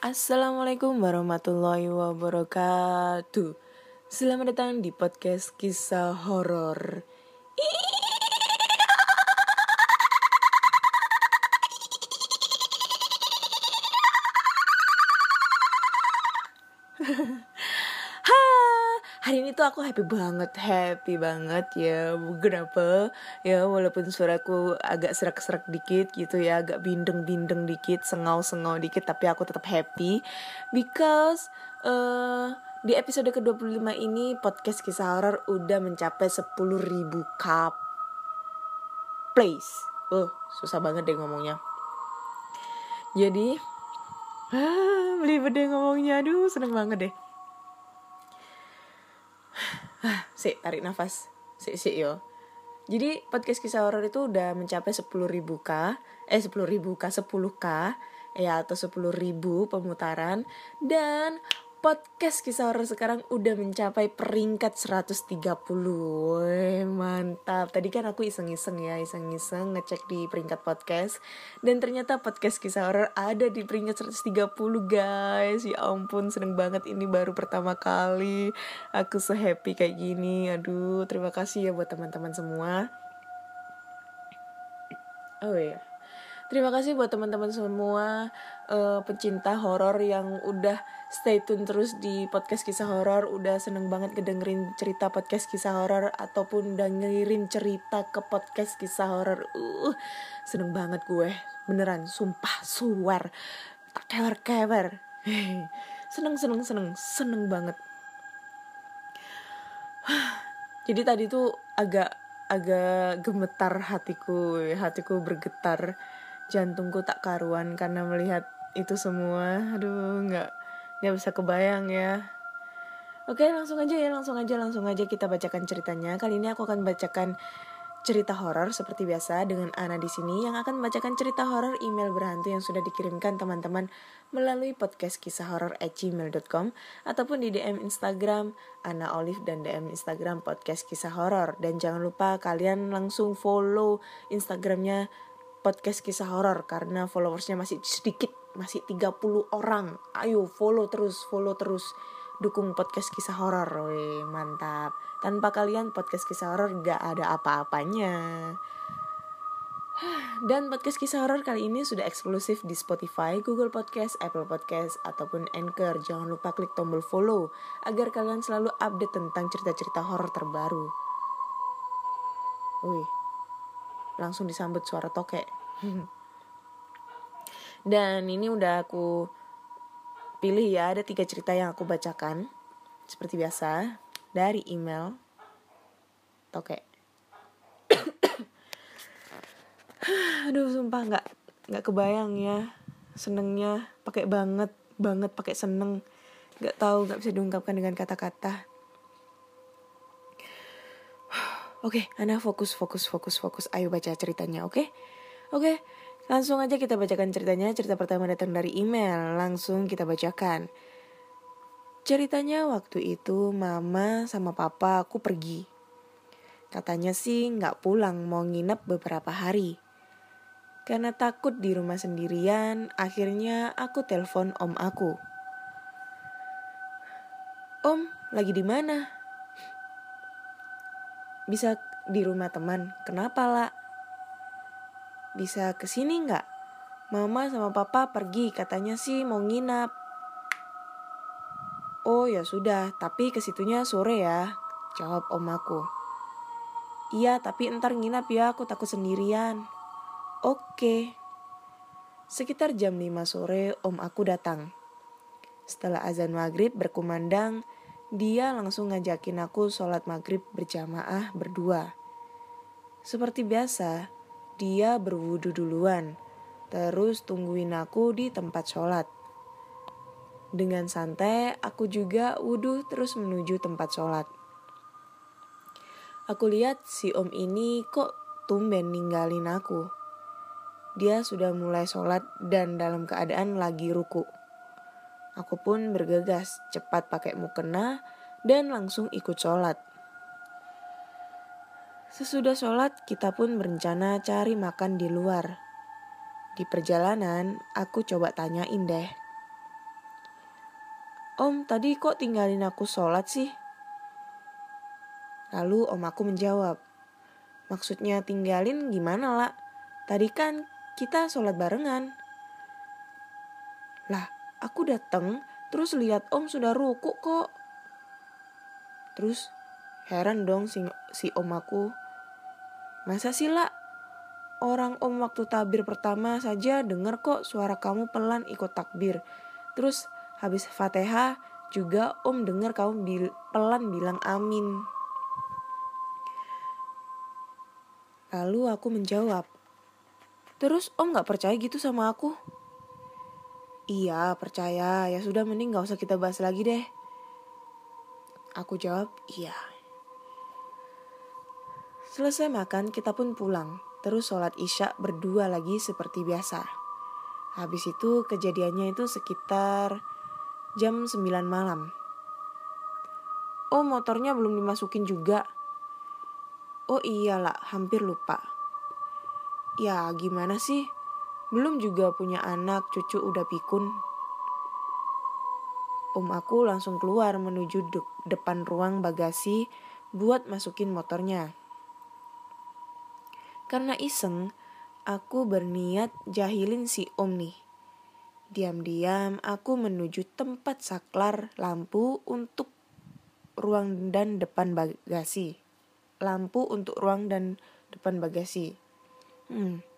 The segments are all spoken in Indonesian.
Assalamualaikum warahmatullahi wabarakatuh. Selamat datang di podcast kisah horor. Ha, hari ini tuh aku happy banget, happy banget ya. Kenapa? Ya walaupun suaraku agak serak-serak dikit gitu ya, agak bindeng-bindeng dikit, sengau-sengau dikit, tapi aku tetap happy because eh di episode ke-25 ini podcast kisah horor udah mencapai 10.000 k plays. Oh, susah banget deh ngomongnya. Jadi, ah, belibet deh ngomongnya. Aduh, seneng banget deh. Sik, tarik nafas. Sik, sik yo. Jadi podcast kisah horor itu udah mencapai 10.000 k, eh 10.000 k, 10 k, ya atau 10.000 pemutaran dan podcast kisah horor sekarang udah mencapai peringkat 130. Wih, mantap. Tadi kan aku iseng-iseng ya, iseng-iseng ngecek di peringkat podcast dan ternyata podcast kisah horor ada di peringkat 130, guys. Ya ampun, seneng banget ini baru pertama kali aku so happy kayak gini. Aduh, terima kasih ya buat teman-teman semua. Oh iya. Terima kasih buat teman-teman semua uh, pecinta horor yang udah stay tune terus di podcast kisah horor, udah seneng banget ngedengerin cerita podcast kisah horor ataupun udah ngirim cerita ke podcast kisah horor. Uh, seneng banget gue. Beneran, sumpah, suar. Kewer-kewer. seneng, seneng, seneng, seneng banget. Jadi tadi tuh agak agak gemetar hatiku, hatiku bergetar jantungku tak karuan karena melihat itu semua. Aduh nggak nggak bisa kebayang ya. Oke langsung aja ya langsung aja langsung aja kita bacakan ceritanya. Kali ini aku akan bacakan cerita horor seperti biasa dengan Ana di sini yang akan membacakan cerita horor email berhantu yang sudah dikirimkan teman-teman melalui podcast kisah horor gmail.com ataupun di DM Instagram Ana Olive dan DM Instagram podcast kisah horor. Dan jangan lupa kalian langsung follow Instagramnya podcast kisah horor karena followersnya masih sedikit masih 30 orang. Ayo follow terus follow terus. Dukung podcast kisah horor. Weh mantap. Tanpa kalian podcast kisah horor gak ada apa-apanya. Dan podcast kisah horor kali ini sudah eksklusif di Spotify, Google Podcast, Apple Podcast, ataupun Anchor. Jangan lupa klik tombol follow agar kalian selalu update tentang cerita-cerita horor terbaru. Wih, langsung disambut suara tokek. Dan ini udah aku pilih ya, ada tiga cerita yang aku bacakan. Seperti biasa, dari email tokek. Aduh, sumpah nggak nggak kebayang ya senengnya pakai banget banget pakai seneng nggak tahu nggak bisa diungkapkan dengan kata-kata Oke, okay, Ana fokus, fokus, fokus, fokus. Ayo baca ceritanya, oke? Okay? Oke, okay, langsung aja kita bacakan ceritanya. Cerita pertama datang dari email. Langsung kita bacakan. Ceritanya waktu itu mama sama papa aku pergi. Katanya sih nggak pulang, mau nginep beberapa hari. Karena takut di rumah sendirian, akhirnya aku telepon om aku. Om, lagi di mana? Bisa di rumah teman. Kenapa lah? Bisa ke sini nggak? Mama sama papa pergi, katanya sih mau nginap. Oh ya sudah, tapi ke situnya sore ya, jawab om aku. Iya, tapi entar nginap ya, aku takut sendirian. Oke. Sekitar jam 5 sore, om aku datang. Setelah azan maghrib berkumandang, dia langsung ngajakin aku sholat maghrib berjamaah berdua. Seperti biasa, dia berwudu duluan, terus tungguin aku di tempat sholat. Dengan santai, aku juga wudhu terus menuju tempat sholat. Aku lihat si om ini kok tumben ninggalin aku. Dia sudah mulai sholat dan dalam keadaan lagi ruku. Aku pun bergegas cepat pakai mukena dan langsung ikut sholat. Sesudah sholat, kita pun berencana cari makan di luar. Di perjalanan, aku coba tanyain deh. Om, tadi kok tinggalin aku sholat sih? Lalu om aku menjawab, Maksudnya tinggalin gimana lah? Tadi kan kita sholat barengan. Lah, aku dateng terus lihat om sudah ruku kok. Terus heran dong si, si om aku. Masa sih lah? Orang om waktu tabir pertama saja denger kok suara kamu pelan ikut takbir. Terus habis fatihah juga om denger kamu bil pelan bilang amin. Lalu aku menjawab, Terus om gak percaya gitu sama aku? Iya percaya, ya sudah mending gak usah kita bahas lagi deh. Aku jawab, iya. Selesai makan, kita pun pulang. Terus sholat isya berdua lagi seperti biasa. Habis itu kejadiannya itu sekitar jam 9 malam. Oh motornya belum dimasukin juga. Oh iyalah, hampir lupa. Ya gimana sih? Belum juga punya anak, cucu udah pikun. Om aku langsung keluar menuju de depan ruang bagasi buat masukin motornya. Karena iseng, aku berniat jahilin si om nih. Diam-diam aku menuju tempat saklar lampu untuk ruang dan depan bagasi. Lampu untuk ruang dan depan bagasi. Hmm.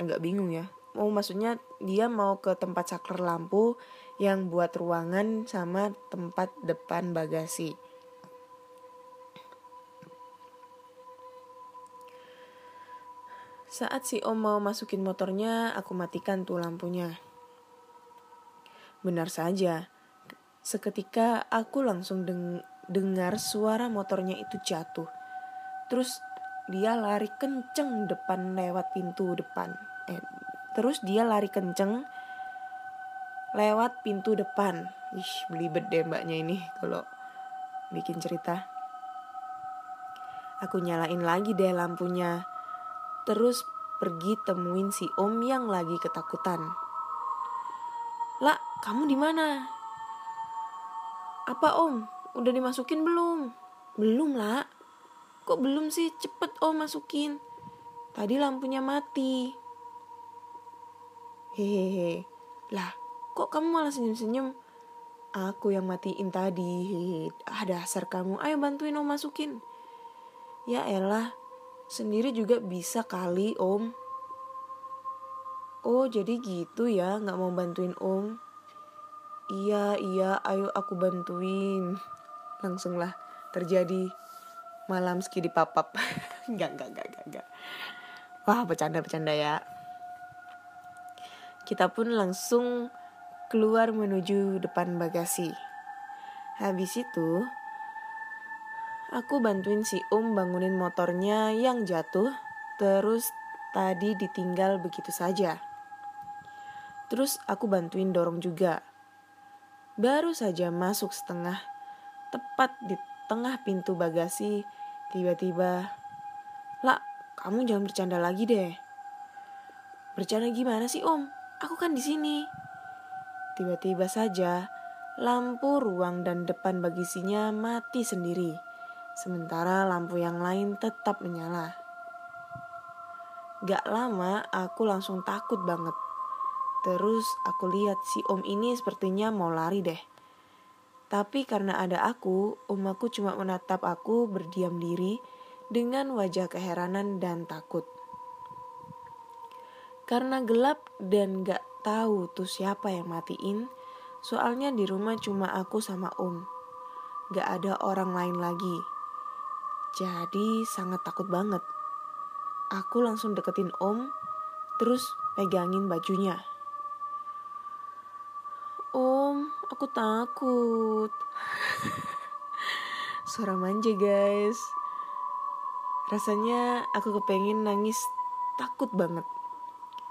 Agak bingung ya. Mau maksudnya dia mau ke tempat saklar lampu yang buat ruangan sama tempat depan bagasi. Saat si Om mau masukin motornya, aku matikan tuh lampunya. Benar saja, seketika aku langsung deng dengar suara motornya itu jatuh. Terus dia lari kenceng depan lewat pintu depan. Eh, terus dia lari kenceng lewat pintu depan. Ih, belibet deh mbaknya ini kalau bikin cerita. Aku nyalain lagi deh lampunya. Terus pergi temuin si Om yang lagi ketakutan. Lah, kamu di mana? Apa Om? Udah dimasukin belum? Belum lah. Kok belum sih? Cepet oh masukin. Tadi lampunya mati. Hehehe. Lah, kok kamu malah senyum-senyum? Aku yang matiin tadi. Hehehe. Ah, dasar kamu. Ayo bantuin om masukin. Ya elah, sendiri juga bisa kali om. Oh jadi gitu ya, nggak mau bantuin om. Iya, iya, ayo aku bantuin. Langsunglah terjadi malam ski di papap nggak nggak nggak nggak nggak wah bercanda bercanda ya kita pun langsung keluar menuju depan bagasi habis itu aku bantuin si Om bangunin motornya yang jatuh terus tadi ditinggal begitu saja terus aku bantuin dorong juga baru saja masuk setengah tepat di tengah pintu bagasi Tiba-tiba, lah kamu jangan bercanda lagi deh. Bercanda gimana sih om? Aku kan di sini. Tiba-tiba saja, lampu ruang dan depan bagasinya mati sendiri. Sementara lampu yang lain tetap menyala. Gak lama aku langsung takut banget. Terus aku lihat si om ini sepertinya mau lari deh. Tapi karena ada aku, umaku cuma menatap aku berdiam diri dengan wajah keheranan dan takut. Karena gelap dan gak tahu tuh siapa yang matiin, soalnya di rumah cuma aku sama om. Gak ada orang lain lagi. Jadi sangat takut banget. Aku langsung deketin om, terus pegangin bajunya. Om, aku takut. Suara manja guys. Rasanya aku kepengen nangis takut banget.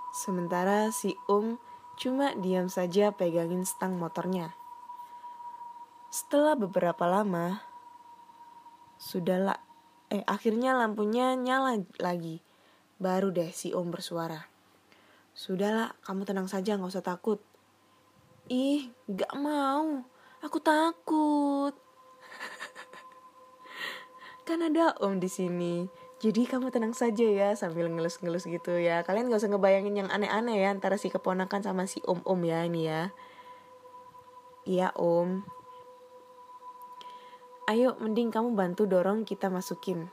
Sementara si Om cuma diam saja pegangin stang motornya. Setelah beberapa lama, sudahlah, eh akhirnya lampunya nyala lagi. Baru deh si Om bersuara. Sudahlah, kamu tenang saja, nggak usah takut. Ih, gak mau. Aku takut. kan ada om di sini. Jadi kamu tenang saja ya sambil ngelus-ngelus gitu ya. Kalian gak usah ngebayangin yang aneh-aneh ya antara si keponakan sama si om-om ya ini ya. Iya om. Ayo mending kamu bantu dorong kita masukin.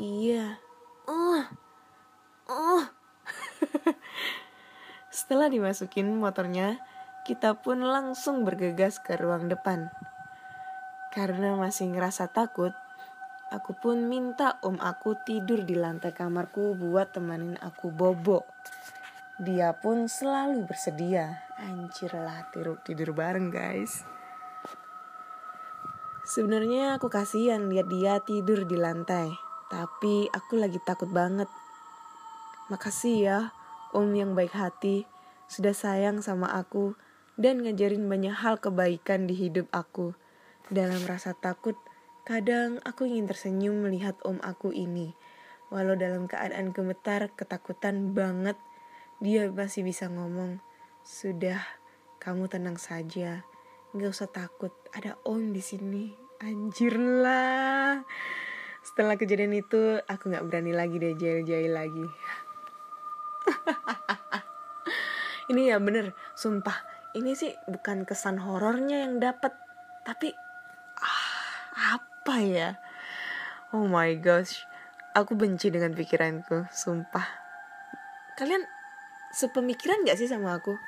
Iya. Uh. Uh. Setelah dimasukin motornya, kita pun langsung bergegas ke ruang depan. Karena masih ngerasa takut, aku pun minta om aku tidur di lantai kamarku buat temanin aku bobo. Dia pun selalu bersedia. Anjir lah tidur, tidur bareng guys. Sebenarnya aku kasihan lihat dia tidur di lantai. Tapi aku lagi takut banget. Makasih ya, Om yang baik hati, sudah sayang sama aku dan ngajarin banyak hal kebaikan di hidup aku. Dalam rasa takut, kadang aku ingin tersenyum melihat om aku ini. Walau dalam keadaan gemetar, ketakutan banget, dia masih bisa ngomong, Sudah, kamu tenang saja. Gak usah takut, ada om di sini. Anjir lah. Setelah kejadian itu, aku gak berani lagi deh jail-jail lagi. ini ya bener sumpah ini sih bukan kesan horornya yang dapat tapi ah, apa ya? Oh my gosh. Aku benci dengan pikiranku sumpah. Kalian sepemikiran gak sih sama aku?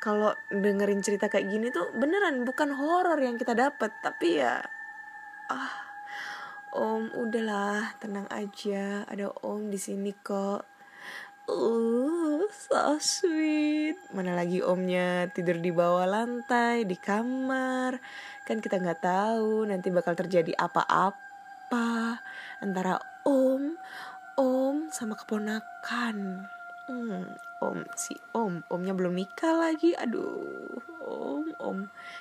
Kalau dengerin cerita kayak gini tuh beneran bukan horor yang kita dapat tapi ya ah om udahlah tenang aja. Ada om di sini kok Uh, so sweet. Mana lagi omnya tidur di bawah lantai, di kamar. Kan kita nggak tahu nanti bakal terjadi apa-apa antara om, om sama keponakan. Hmm, om si om, omnya belum nikah lagi. Aduh, om, om.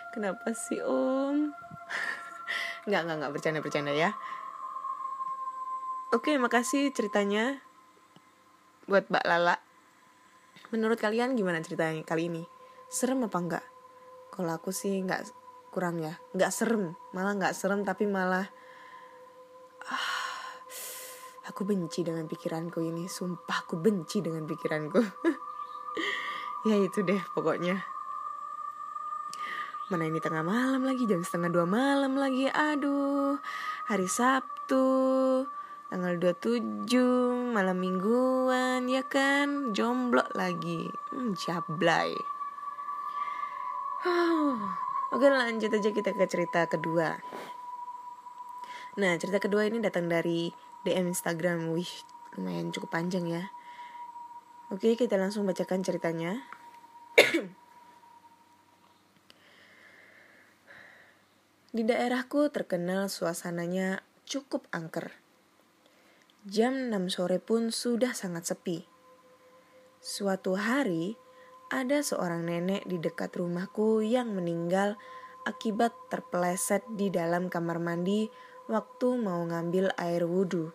Kenapa sih om? nggak, nggak, nggak bercanda-bercanda ya. Oke, makasih ceritanya buat Mbak Lala. Menurut kalian gimana ceritanya kali ini? Serem apa enggak? Kalau aku sih enggak kurang ya, enggak serem, malah enggak serem tapi malah ah, aku benci dengan pikiranku ini, sumpah aku benci dengan pikiranku. ya itu deh pokoknya. Mana ini tengah malam lagi, jam setengah dua malam lagi, aduh, hari Sabtu tanggal 27 malam mingguan ya kan? Jomblo lagi. Hmm, jablay. Oke lanjut aja kita ke cerita kedua. Nah cerita kedua ini datang dari DM Instagram. Wih lumayan cukup panjang ya. Oke kita langsung bacakan ceritanya. Di daerahku terkenal suasananya cukup angker. Jam 6 sore pun sudah sangat sepi. Suatu hari, ada seorang nenek di dekat rumahku yang meninggal akibat terpeleset di dalam kamar mandi waktu mau ngambil air wudhu.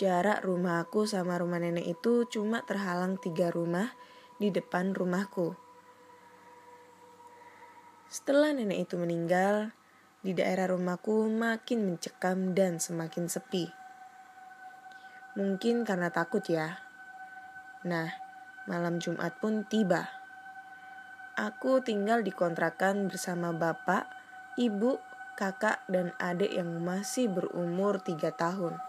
Jarak rumahku sama rumah nenek itu cuma terhalang tiga rumah di depan rumahku. Setelah nenek itu meninggal, di daerah rumahku makin mencekam dan semakin sepi. Mungkin karena takut ya. Nah, malam Jumat pun tiba. Aku tinggal di kontrakan bersama bapak, ibu, kakak, dan adik yang masih berumur tiga tahun.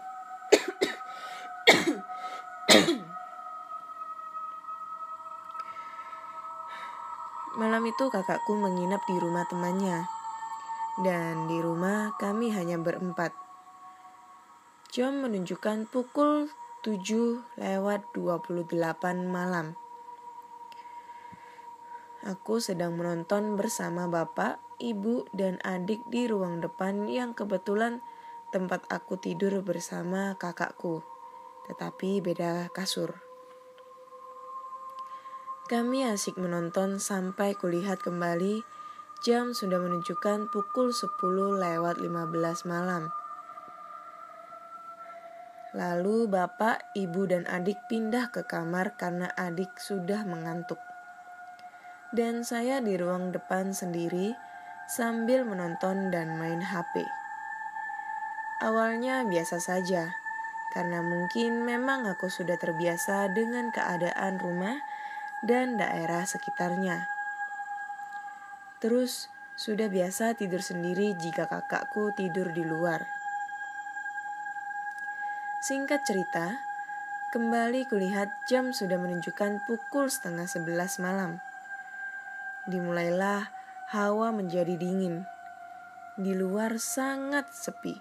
Malam itu kakakku menginap di rumah temannya dan di rumah kami hanya berempat. Jam menunjukkan pukul 7 lewat 28 malam. Aku sedang menonton bersama bapak, ibu, dan adik di ruang depan yang kebetulan tempat aku tidur bersama kakakku, tetapi beda kasur. Kami asik menonton sampai kulihat kembali Jam sudah menunjukkan pukul 10 lewat 15 malam. Lalu bapak, ibu, dan adik pindah ke kamar karena adik sudah mengantuk. dan saya di ruang depan sendiri sambil menonton dan main HP. Awalnya biasa saja, karena mungkin memang aku sudah terbiasa dengan keadaan rumah dan daerah sekitarnya. Terus, sudah biasa tidur sendiri jika kakakku tidur di luar. Singkat cerita, kembali kulihat jam sudah menunjukkan pukul setengah sebelas malam. Dimulailah hawa menjadi dingin. Di luar sangat sepi.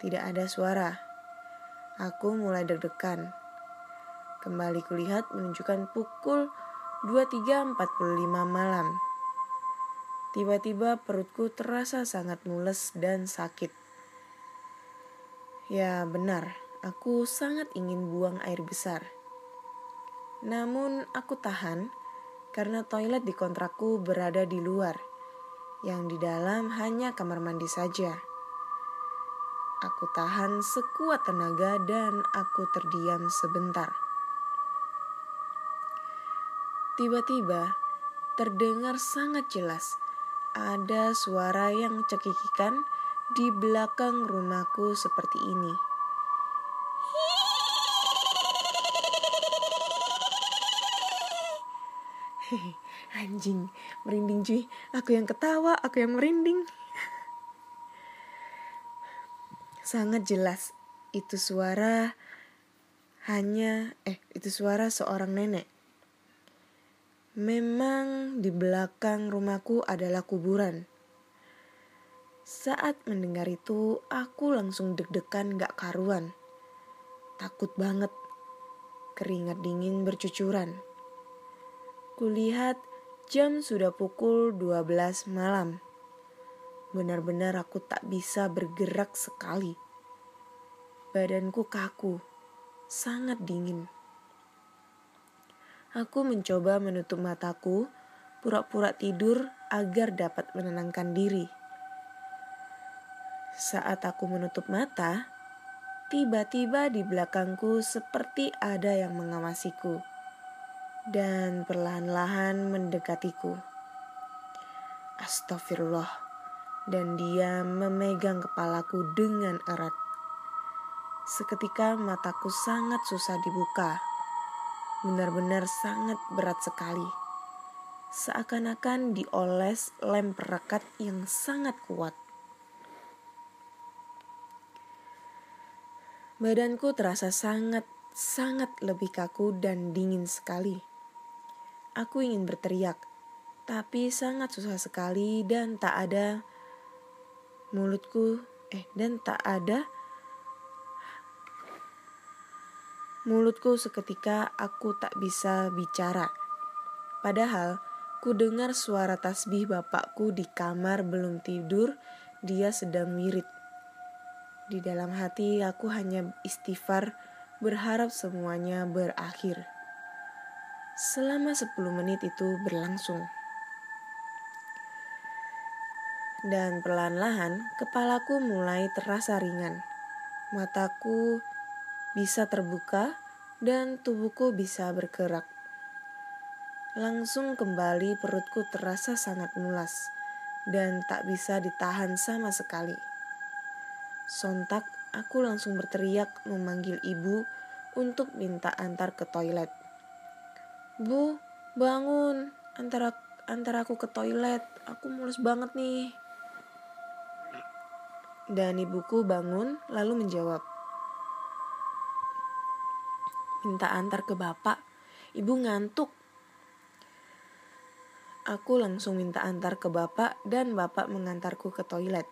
Tidak ada suara. Aku mulai deg-degan. Kembali kulihat menunjukkan pukul 23.45 malam. Tiba-tiba perutku terasa sangat mules dan sakit. Ya benar, aku sangat ingin buang air besar. Namun aku tahan karena toilet di kontrakku berada di luar, yang di dalam hanya kamar mandi saja. Aku tahan sekuat tenaga dan aku terdiam sebentar. Tiba-tiba terdengar sangat jelas ada suara yang cekikikan di belakang rumahku seperti ini. Anjing, merinding cuy. Aku yang ketawa, aku yang merinding. Sangat jelas itu suara hanya eh itu suara seorang nenek. Memang di belakang rumahku adalah kuburan. Saat mendengar itu, aku langsung deg-degan gak karuan. Takut banget. Keringat dingin bercucuran. Kulihat jam sudah pukul 12 malam. Benar-benar aku tak bisa bergerak sekali. Badanku kaku, sangat dingin. Aku mencoba menutup mataku, pura-pura tidur agar dapat menenangkan diri. Saat aku menutup mata, tiba-tiba di belakangku seperti ada yang mengawasiku dan perlahan-lahan mendekatiku. Astagfirullah, dan dia memegang kepalaku dengan erat. Seketika mataku sangat susah dibuka, benar-benar sangat berat sekali. Seakan-akan dioles lem perekat yang sangat kuat. Badanku terasa sangat, sangat lebih kaku dan dingin sekali. Aku ingin berteriak, tapi sangat susah sekali dan tak ada mulutku, eh, dan tak ada mulutku seketika aku tak bisa bicara. Padahal ku dengar suara tasbih bapakku di kamar belum tidur, dia sedang wirid. Di dalam hati aku hanya istighfar berharap semuanya berakhir. Selama 10 menit itu berlangsung. Dan perlahan-lahan kepalaku mulai terasa ringan. Mataku bisa terbuka dan tubuhku bisa bergerak. Langsung kembali perutku terasa sangat mulas dan tak bisa ditahan sama sekali. Sontak aku langsung berteriak memanggil ibu untuk minta antar ke toilet. Bu, bangun. Antara antara aku ke toilet. Aku mulus banget nih. Dan ibuku bangun lalu menjawab. Minta antar ke bapak. Ibu ngantuk. Aku langsung minta antar ke bapak dan bapak mengantarku ke toilet.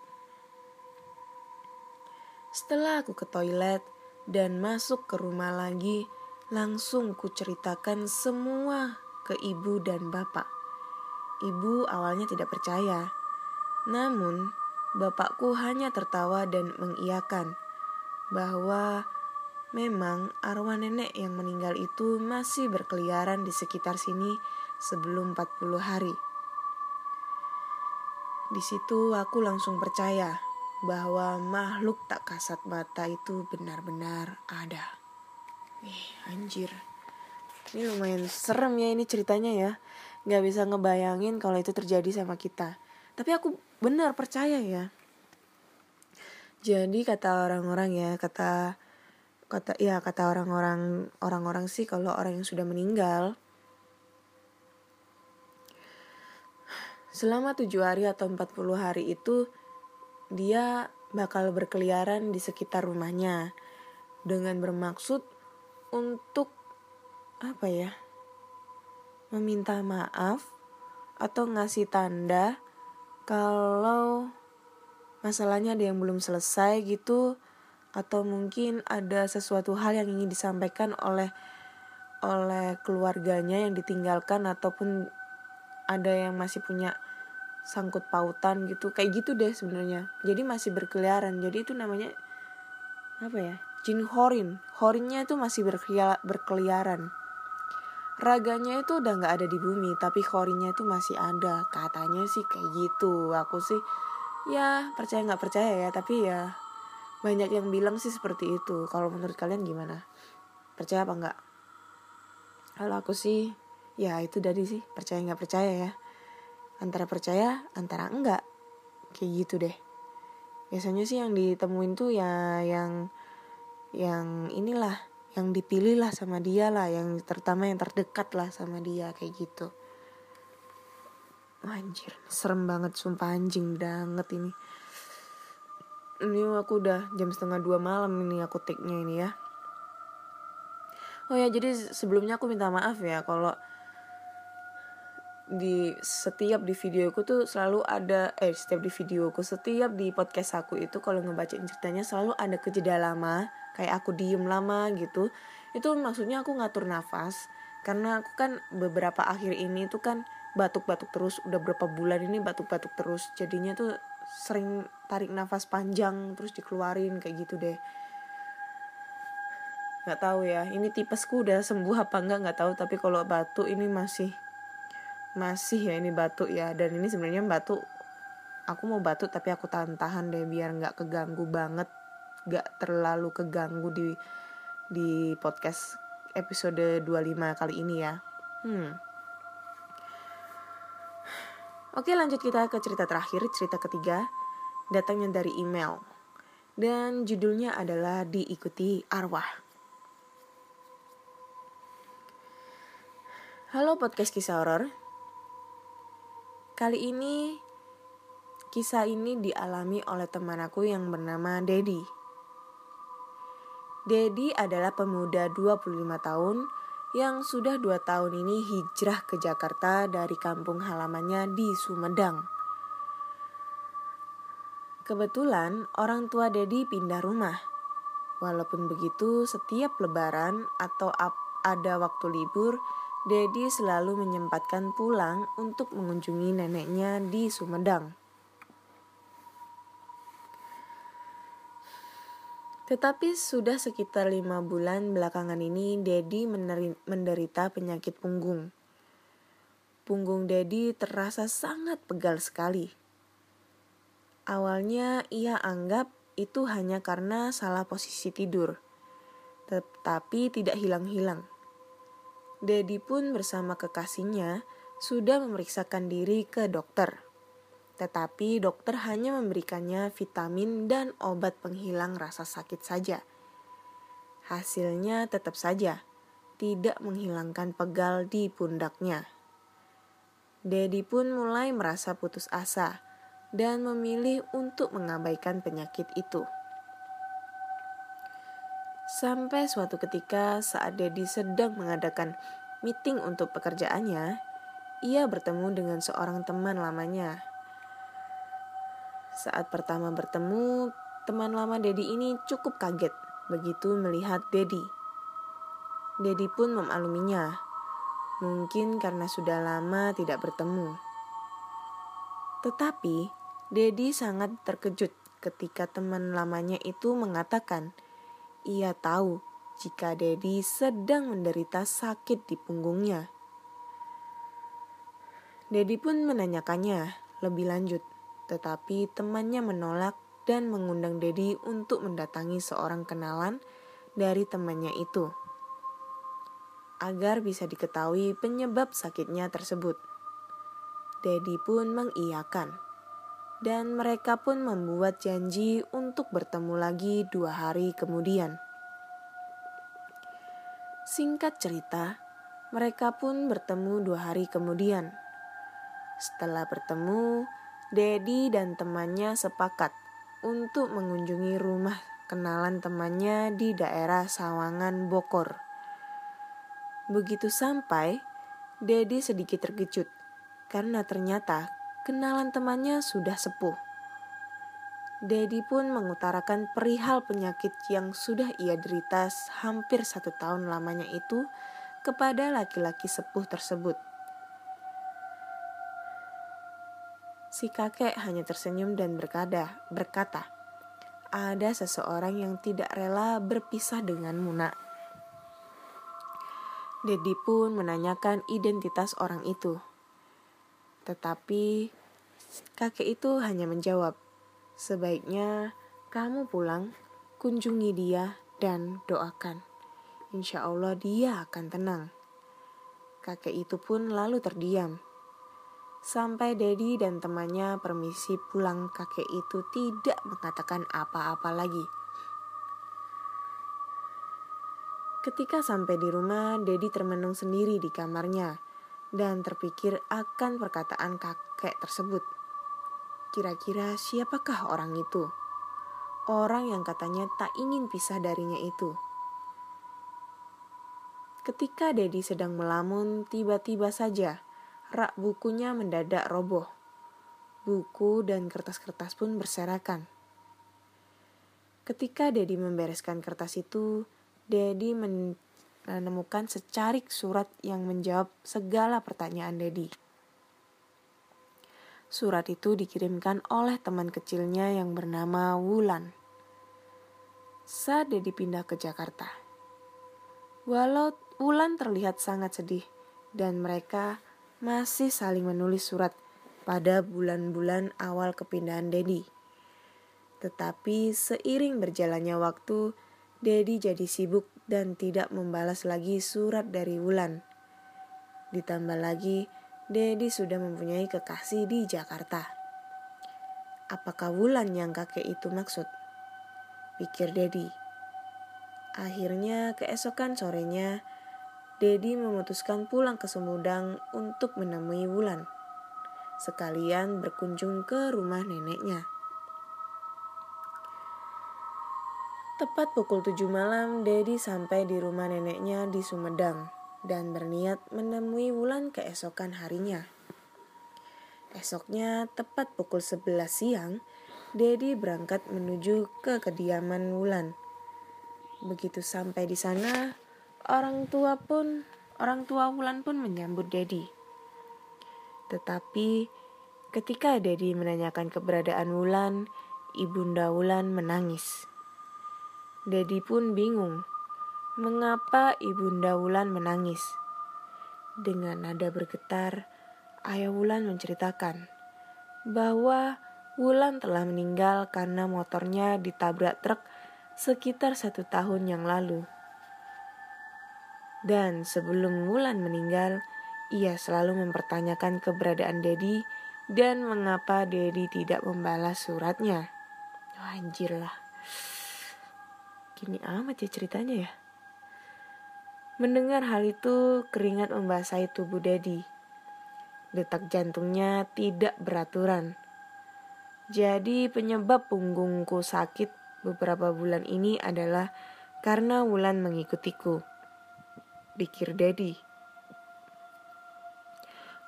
Setelah aku ke toilet dan masuk ke rumah lagi, Langsung kuceritakan semua ke ibu dan bapak. Ibu awalnya tidak percaya, namun bapakku hanya tertawa dan mengiyakan bahwa memang arwah nenek yang meninggal itu masih berkeliaran di sekitar sini sebelum 40 hari. Di situ aku langsung percaya bahwa makhluk tak kasat mata itu benar-benar ada. Ih, anjir. Ini lumayan serem ya ini ceritanya ya. nggak bisa ngebayangin kalau itu terjadi sama kita tapi aku benar percaya ya jadi kata orang-orang ya kata kata ya kata orang-orang orang-orang sih kalau orang yang sudah meninggal selama tujuh hari atau 40 hari itu dia bakal berkeliaran di sekitar rumahnya. Dengan bermaksud untuk apa ya meminta maaf atau ngasih tanda kalau masalahnya ada yang belum selesai gitu atau mungkin ada sesuatu hal yang ingin disampaikan oleh oleh keluarganya yang ditinggalkan ataupun ada yang masih punya sangkut pautan gitu. Kayak gitu deh sebenarnya. Jadi masih berkeliaran. Jadi itu namanya apa ya jin horin. Horinnya itu masih berkeliaran. Raganya itu udah nggak ada di bumi tapi korinya itu masih ada. Katanya sih kayak gitu. Aku sih ya percaya nggak percaya ya tapi ya banyak yang bilang sih seperti itu. Kalau menurut kalian gimana? Percaya apa nggak kalau aku sih ya itu dari sih percaya nggak percaya ya. Antara percaya antara enggak. Kayak gitu deh. Biasanya sih yang ditemuin tuh ya yang yang inilah yang dipilih lah sama dia lah yang terutama yang terdekat lah sama dia kayak gitu. Anjir serem banget sumpah anjing banget ini ini aku udah jam setengah dua malam ini aku take nya ini ya. Oh ya jadi sebelumnya aku minta maaf ya kalau di setiap di videoku tuh selalu ada eh setiap di videoku setiap di podcast aku itu kalau ngebacain ceritanya selalu ada kejeda lama kayak aku diem lama gitu. Itu maksudnya aku ngatur nafas karena aku kan beberapa akhir ini tuh kan batuk-batuk terus udah berapa bulan ini batuk-batuk terus. Jadinya tuh sering tarik nafas panjang terus dikeluarin kayak gitu deh. Nggak tahu ya ini tipesku udah sembuh apa enggak nggak tahu. Tapi kalau batuk ini masih masih ya ini batuk ya. Dan ini sebenarnya batuk aku mau batuk tapi aku tahan-tahan deh biar nggak keganggu banget. Nggak terlalu keganggu di di podcast episode 25 kali ini ya. Hmm Oke lanjut kita ke cerita terakhir, cerita ketiga Datangnya dari email. Dan judulnya adalah Diikuti Arwah. Halo podcast kisah horor. Kali ini kisah ini dialami oleh teman aku yang bernama Dedi. Dedi adalah pemuda 25 tahun yang sudah 2 tahun ini hijrah ke Jakarta dari kampung halamannya di Sumedang. Kebetulan orang tua Dedi pindah rumah. Walaupun begitu, setiap lebaran atau ada waktu libur, Dedi selalu menyempatkan pulang untuk mengunjungi neneknya di Sumedang. Tetapi sudah sekitar lima bulan belakangan ini, Dedi menderita penyakit punggung. Punggung Dedi terasa sangat pegal sekali. Awalnya ia anggap itu hanya karena salah posisi tidur, tetapi tidak hilang-hilang. Dedi pun bersama kekasihnya sudah memeriksakan diri ke dokter. Tetapi dokter hanya memberikannya vitamin dan obat penghilang rasa sakit saja. Hasilnya tetap saja tidak menghilangkan pegal di pundaknya. Dedi pun mulai merasa putus asa dan memilih untuk mengabaikan penyakit itu. Sampai suatu ketika saat Dedi sedang mengadakan meeting untuk pekerjaannya, ia bertemu dengan seorang teman lamanya. Saat pertama bertemu, teman lama Dedi ini cukup kaget begitu melihat Dedi. Dedi pun memakluminya, mungkin karena sudah lama tidak bertemu. Tetapi, Dedi sangat terkejut ketika teman lamanya itu mengatakan, ia tahu jika Dedi sedang menderita sakit di punggungnya. Dedi pun menanyakannya lebih lanjut, tetapi temannya menolak dan mengundang Dedi untuk mendatangi seorang kenalan dari temannya itu agar bisa diketahui penyebab sakitnya tersebut. Dedi pun mengiyakan. Dan mereka pun membuat janji untuk bertemu lagi dua hari kemudian. Singkat cerita, mereka pun bertemu dua hari kemudian. Setelah bertemu, Dedi dan temannya sepakat untuk mengunjungi rumah kenalan temannya di daerah Sawangan Bokor. Begitu sampai, Dedi sedikit terkejut karena ternyata kenalan temannya sudah sepuh. Dedi pun mengutarakan perihal penyakit yang sudah ia derita hampir satu tahun lamanya itu kepada laki-laki sepuh tersebut. Si kakek hanya tersenyum dan berkata, berkata, ada seseorang yang tidak rela berpisah dengan Muna. Dedi pun menanyakan identitas orang itu. Tetapi kakek itu hanya menjawab, sebaiknya kamu pulang, kunjungi dia, dan doakan. Insya Allah dia akan tenang. Kakek itu pun lalu terdiam. Sampai Dedi dan temannya permisi pulang kakek itu tidak mengatakan apa-apa lagi. Ketika sampai di rumah, Dedi termenung sendiri di kamarnya dan terpikir akan perkataan kakek tersebut. Kira-kira siapakah orang itu? Orang yang katanya tak ingin pisah darinya itu. Ketika Dedi sedang melamun, tiba-tiba saja rak bukunya mendadak roboh. Buku dan kertas-kertas pun berserakan. Ketika Dedi membereskan kertas itu, Dedi menemukan secarik surat yang menjawab segala pertanyaan Dedi. Surat itu dikirimkan oleh teman kecilnya yang bernama Wulan. Saat Dedi pindah ke Jakarta. Walau Wulan terlihat sangat sedih dan mereka masih saling menulis surat pada bulan-bulan awal kepindahan Dedi. Tetapi seiring berjalannya waktu, Dedi jadi sibuk dan tidak membalas lagi surat dari Wulan. Ditambah lagi, Dedi sudah mempunyai kekasih di Jakarta. Apakah Wulan yang kakek itu maksud? Pikir Dedi. Akhirnya keesokan sorenya, Dedi memutuskan pulang ke Sumedang untuk menemui Wulan. Sekalian berkunjung ke rumah neneknya. Tepat pukul 7 malam, Dedi sampai di rumah neneknya di Sumedang dan berniat menemui Wulan keesokan harinya. Esoknya, tepat pukul 11 siang, Dedi berangkat menuju ke kediaman Wulan. Begitu sampai di sana, orang tua pun orang tua Wulan pun menyambut Dedi. Tetapi ketika Dedi menanyakan keberadaan Wulan, ibunda Wulan menangis. Dedi pun bingung mengapa ibunda Wulan menangis. Dengan nada bergetar, ayah Wulan menceritakan bahwa Wulan telah meninggal karena motornya ditabrak truk sekitar satu tahun yang lalu. Dan sebelum Wulan meninggal, ia selalu mempertanyakan keberadaan Dedi dan mengapa Dedi tidak membalas suratnya. Oh, anjir lah. Gini amat ya ceritanya ya. Mendengar hal itu, keringat membasahi tubuh Dedi. Detak jantungnya tidak beraturan. Jadi penyebab punggungku sakit beberapa bulan ini adalah karena Wulan mengikutiku. Pikir Dedi.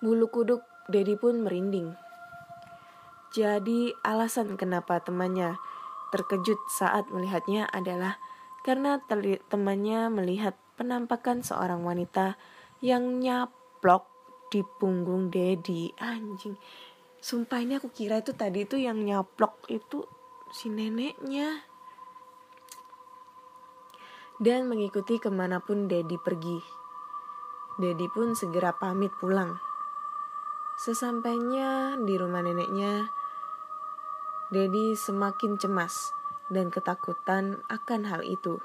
Bulu kuduk Dedi pun merinding. Jadi alasan kenapa temannya terkejut saat melihatnya adalah karena temannya melihat penampakan seorang wanita yang nyaplok di punggung Dedi. Anjing. Sumpah ini aku kira itu tadi itu yang nyaplok itu si neneknya. Dan mengikuti ke mana pun Dedi pergi. Dedi pun segera pamit pulang. Sesampainya di rumah neneknya, Dedi semakin cemas dan ketakutan akan hal itu.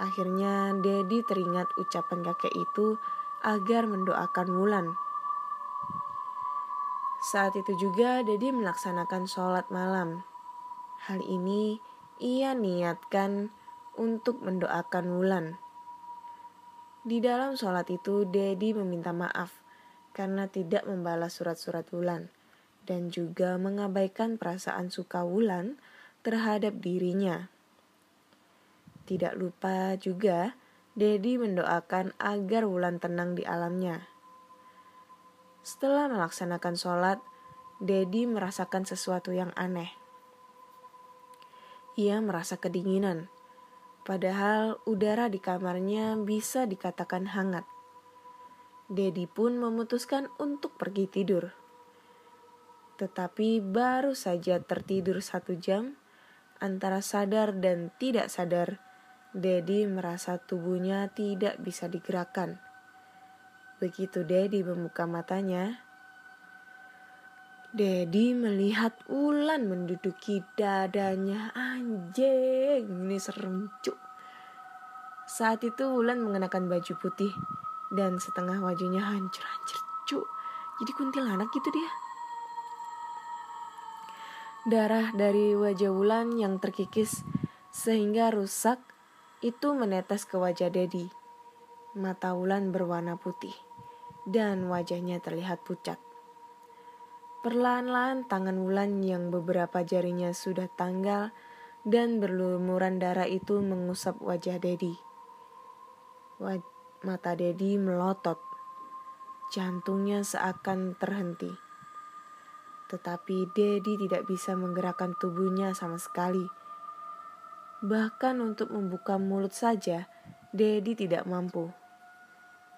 Akhirnya Dedi teringat ucapan kakek itu agar mendoakan Wulan. Saat itu juga Dedi melaksanakan sholat malam. Hal ini ia niatkan untuk mendoakan Wulan. Di dalam sholat itu Dedi meminta maaf karena tidak membalas surat-surat Wulan dan juga mengabaikan perasaan suka Wulan terhadap dirinya. Tidak lupa juga Dedi mendoakan agar Wulan tenang di alamnya. Setelah melaksanakan sholat, Dedi merasakan sesuatu yang aneh. Ia merasa kedinginan, padahal udara di kamarnya bisa dikatakan hangat. Dedi pun memutuskan untuk pergi tidur. Tetapi baru saja tertidur satu jam, antara sadar dan tidak sadar, Dedi merasa tubuhnya tidak bisa digerakkan. Begitu Dedi membuka matanya, Dedi melihat Ulan menduduki dadanya. Anjing, ini serem cuk. Saat itu Ulan mengenakan baju putih dan setengah wajahnya hancur-hancur cuk. Jadi kuntilanak gitu dia. Darah dari wajah Wulan yang terkikis sehingga rusak itu menetes ke wajah Dedi. Mata Wulan berwarna putih dan wajahnya terlihat pucat. Perlahan-lahan tangan Wulan yang beberapa jarinya sudah tanggal dan berlumuran darah itu mengusap wajah Dedi. Mata Dedi melotot. Jantungnya seakan terhenti. Tetapi Dedi tidak bisa menggerakkan tubuhnya sama sekali. Bahkan untuk membuka mulut saja, Dedi tidak mampu.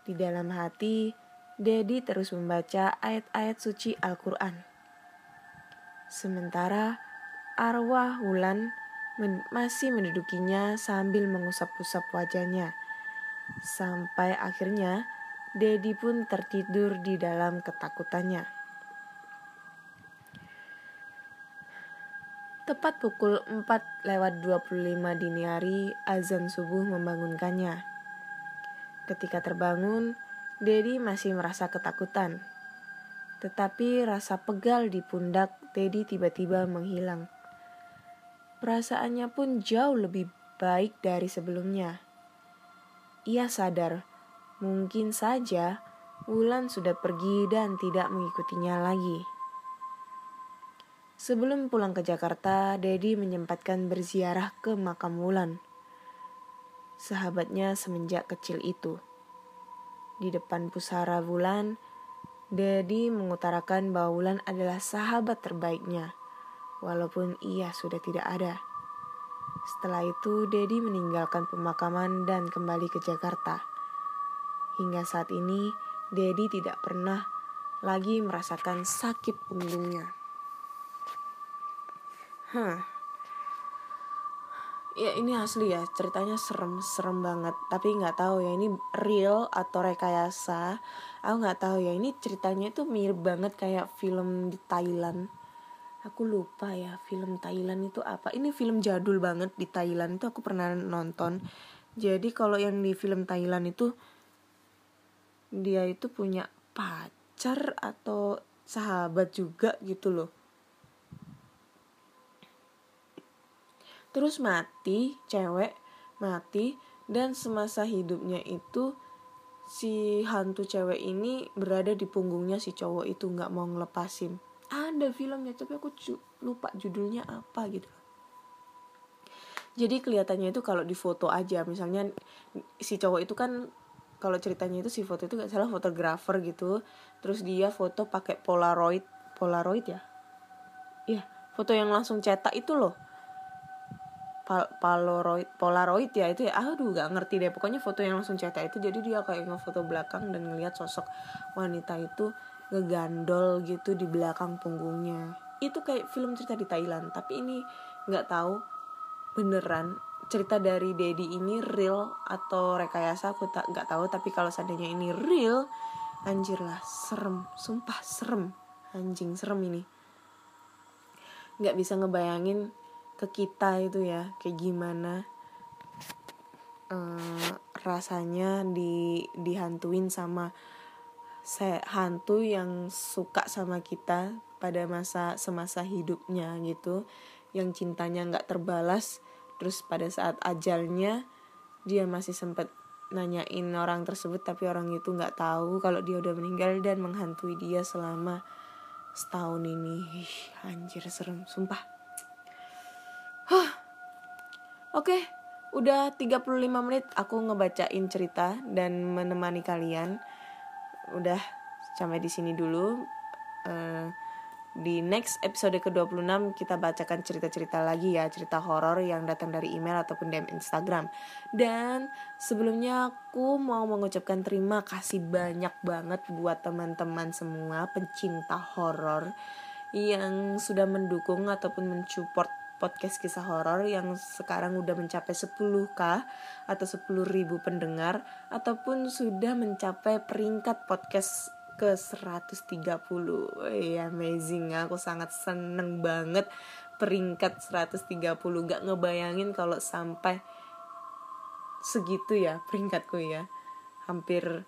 Di dalam hati, Dedi terus membaca ayat-ayat suci Al-Quran. Sementara arwah Wulan men masih mendudukinya sambil mengusap-usap wajahnya. Sampai akhirnya Dedi pun tertidur di dalam ketakutannya. Tepat pukul 4 lewat 25 dini hari, azan subuh membangunkannya. Ketika terbangun, Dedi masih merasa ketakutan. Tetapi rasa pegal di pundak Dedi tiba-tiba menghilang. Perasaannya pun jauh lebih baik dari sebelumnya. Ia sadar, mungkin saja Wulan sudah pergi dan tidak mengikutinya lagi. Sebelum pulang ke Jakarta, Dedi menyempatkan berziarah ke makam Wulan. Sahabatnya semenjak kecil itu. Di depan pusara Wulan, Dedi mengutarakan bahwa Wulan adalah sahabat terbaiknya, walaupun ia sudah tidak ada. Setelah itu, Dedi meninggalkan pemakaman dan kembali ke Jakarta. Hingga saat ini, Dedi tidak pernah lagi merasakan sakit punggungnya. Hah, ya ini asli ya ceritanya serem serem banget. Tapi nggak tahu ya ini real atau rekayasa? Aku nggak tahu ya ini ceritanya itu mirip banget kayak film di Thailand. Aku lupa ya film Thailand itu apa. Ini film jadul banget di Thailand itu aku pernah nonton. Jadi kalau yang di film Thailand itu dia itu punya pacar atau sahabat juga gitu loh terus mati cewek mati dan semasa hidupnya itu si hantu cewek ini berada di punggungnya si cowok itu nggak mau ngelepasin. Ada filmnya tapi aku lupa judulnya apa gitu. Jadi kelihatannya itu kalau di foto aja misalnya si cowok itu kan kalau ceritanya itu si foto itu gak salah fotografer gitu terus dia foto pakai polaroid polaroid ya? Iya foto yang langsung cetak itu loh polaroid polaroid ya itu ya. Aduh gak ngerti deh. Pokoknya foto yang langsung cetak itu jadi dia kayak ngefoto belakang dan ngelihat sosok wanita itu ngegandol gitu di belakang punggungnya. Itu kayak film cerita di Thailand tapi ini nggak tahu beneran cerita dari Dedi ini real atau rekayasa aku tak nggak tahu. Tapi kalau seandainya ini real anjir lah serem. Sumpah serem. Anjing serem ini. Nggak bisa ngebayangin ke kita itu ya kayak gimana uh, rasanya di dihantuin sama saya hantu yang suka sama kita pada masa semasa hidupnya gitu yang cintanya nggak terbalas terus pada saat ajalnya dia masih sempat nanyain orang tersebut tapi orang itu nggak tahu kalau dia udah meninggal dan menghantui dia selama setahun ini Ih, anjir serem sumpah. Oke okay, udah 35 menit aku ngebacain cerita dan menemani kalian udah sampai di sini dulu uh, di next episode ke-26 kita bacakan cerita-cerita lagi ya, cerita horor yang datang dari email ataupun DM Instagram. Dan sebelumnya aku mau mengucapkan terima kasih banyak banget buat teman-teman semua pencinta horor yang sudah mendukung ataupun mensupport podcast kisah horor yang sekarang udah mencapai 10k atau 10.000 pendengar ataupun sudah mencapai peringkat podcast ke 130 ya amazing. Aku sangat seneng banget peringkat 130 gak ngebayangin kalau sampai segitu ya peringkatku ya. Hampir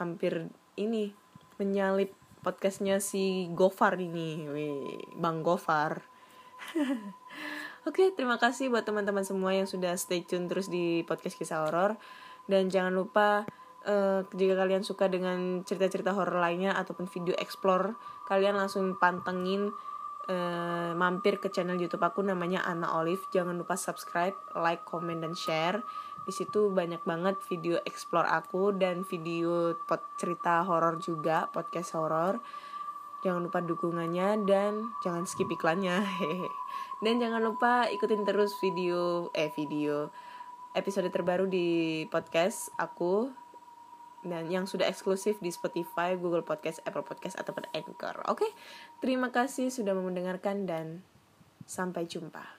hampir ini menyalip podcastnya si Gofar ini. Bang Gofar Oke, okay, terima kasih buat teman-teman semua yang sudah stay tune terus di podcast kisah horor. Dan jangan lupa uh, jika kalian suka dengan cerita-cerita horor lainnya ataupun video explore kalian langsung pantengin uh, mampir ke channel YouTube aku namanya Anna Olive. Jangan lupa subscribe like comment dan share. Di situ banyak banget video explore aku dan video pot cerita horor juga podcast horor. Jangan lupa dukungannya dan jangan skip iklannya dan jangan lupa ikutin terus video eh video episode terbaru di podcast aku dan yang sudah eksklusif di Spotify, Google Podcast, Apple Podcast ataupun Anchor. Oke, terima kasih sudah mendengarkan dan sampai jumpa.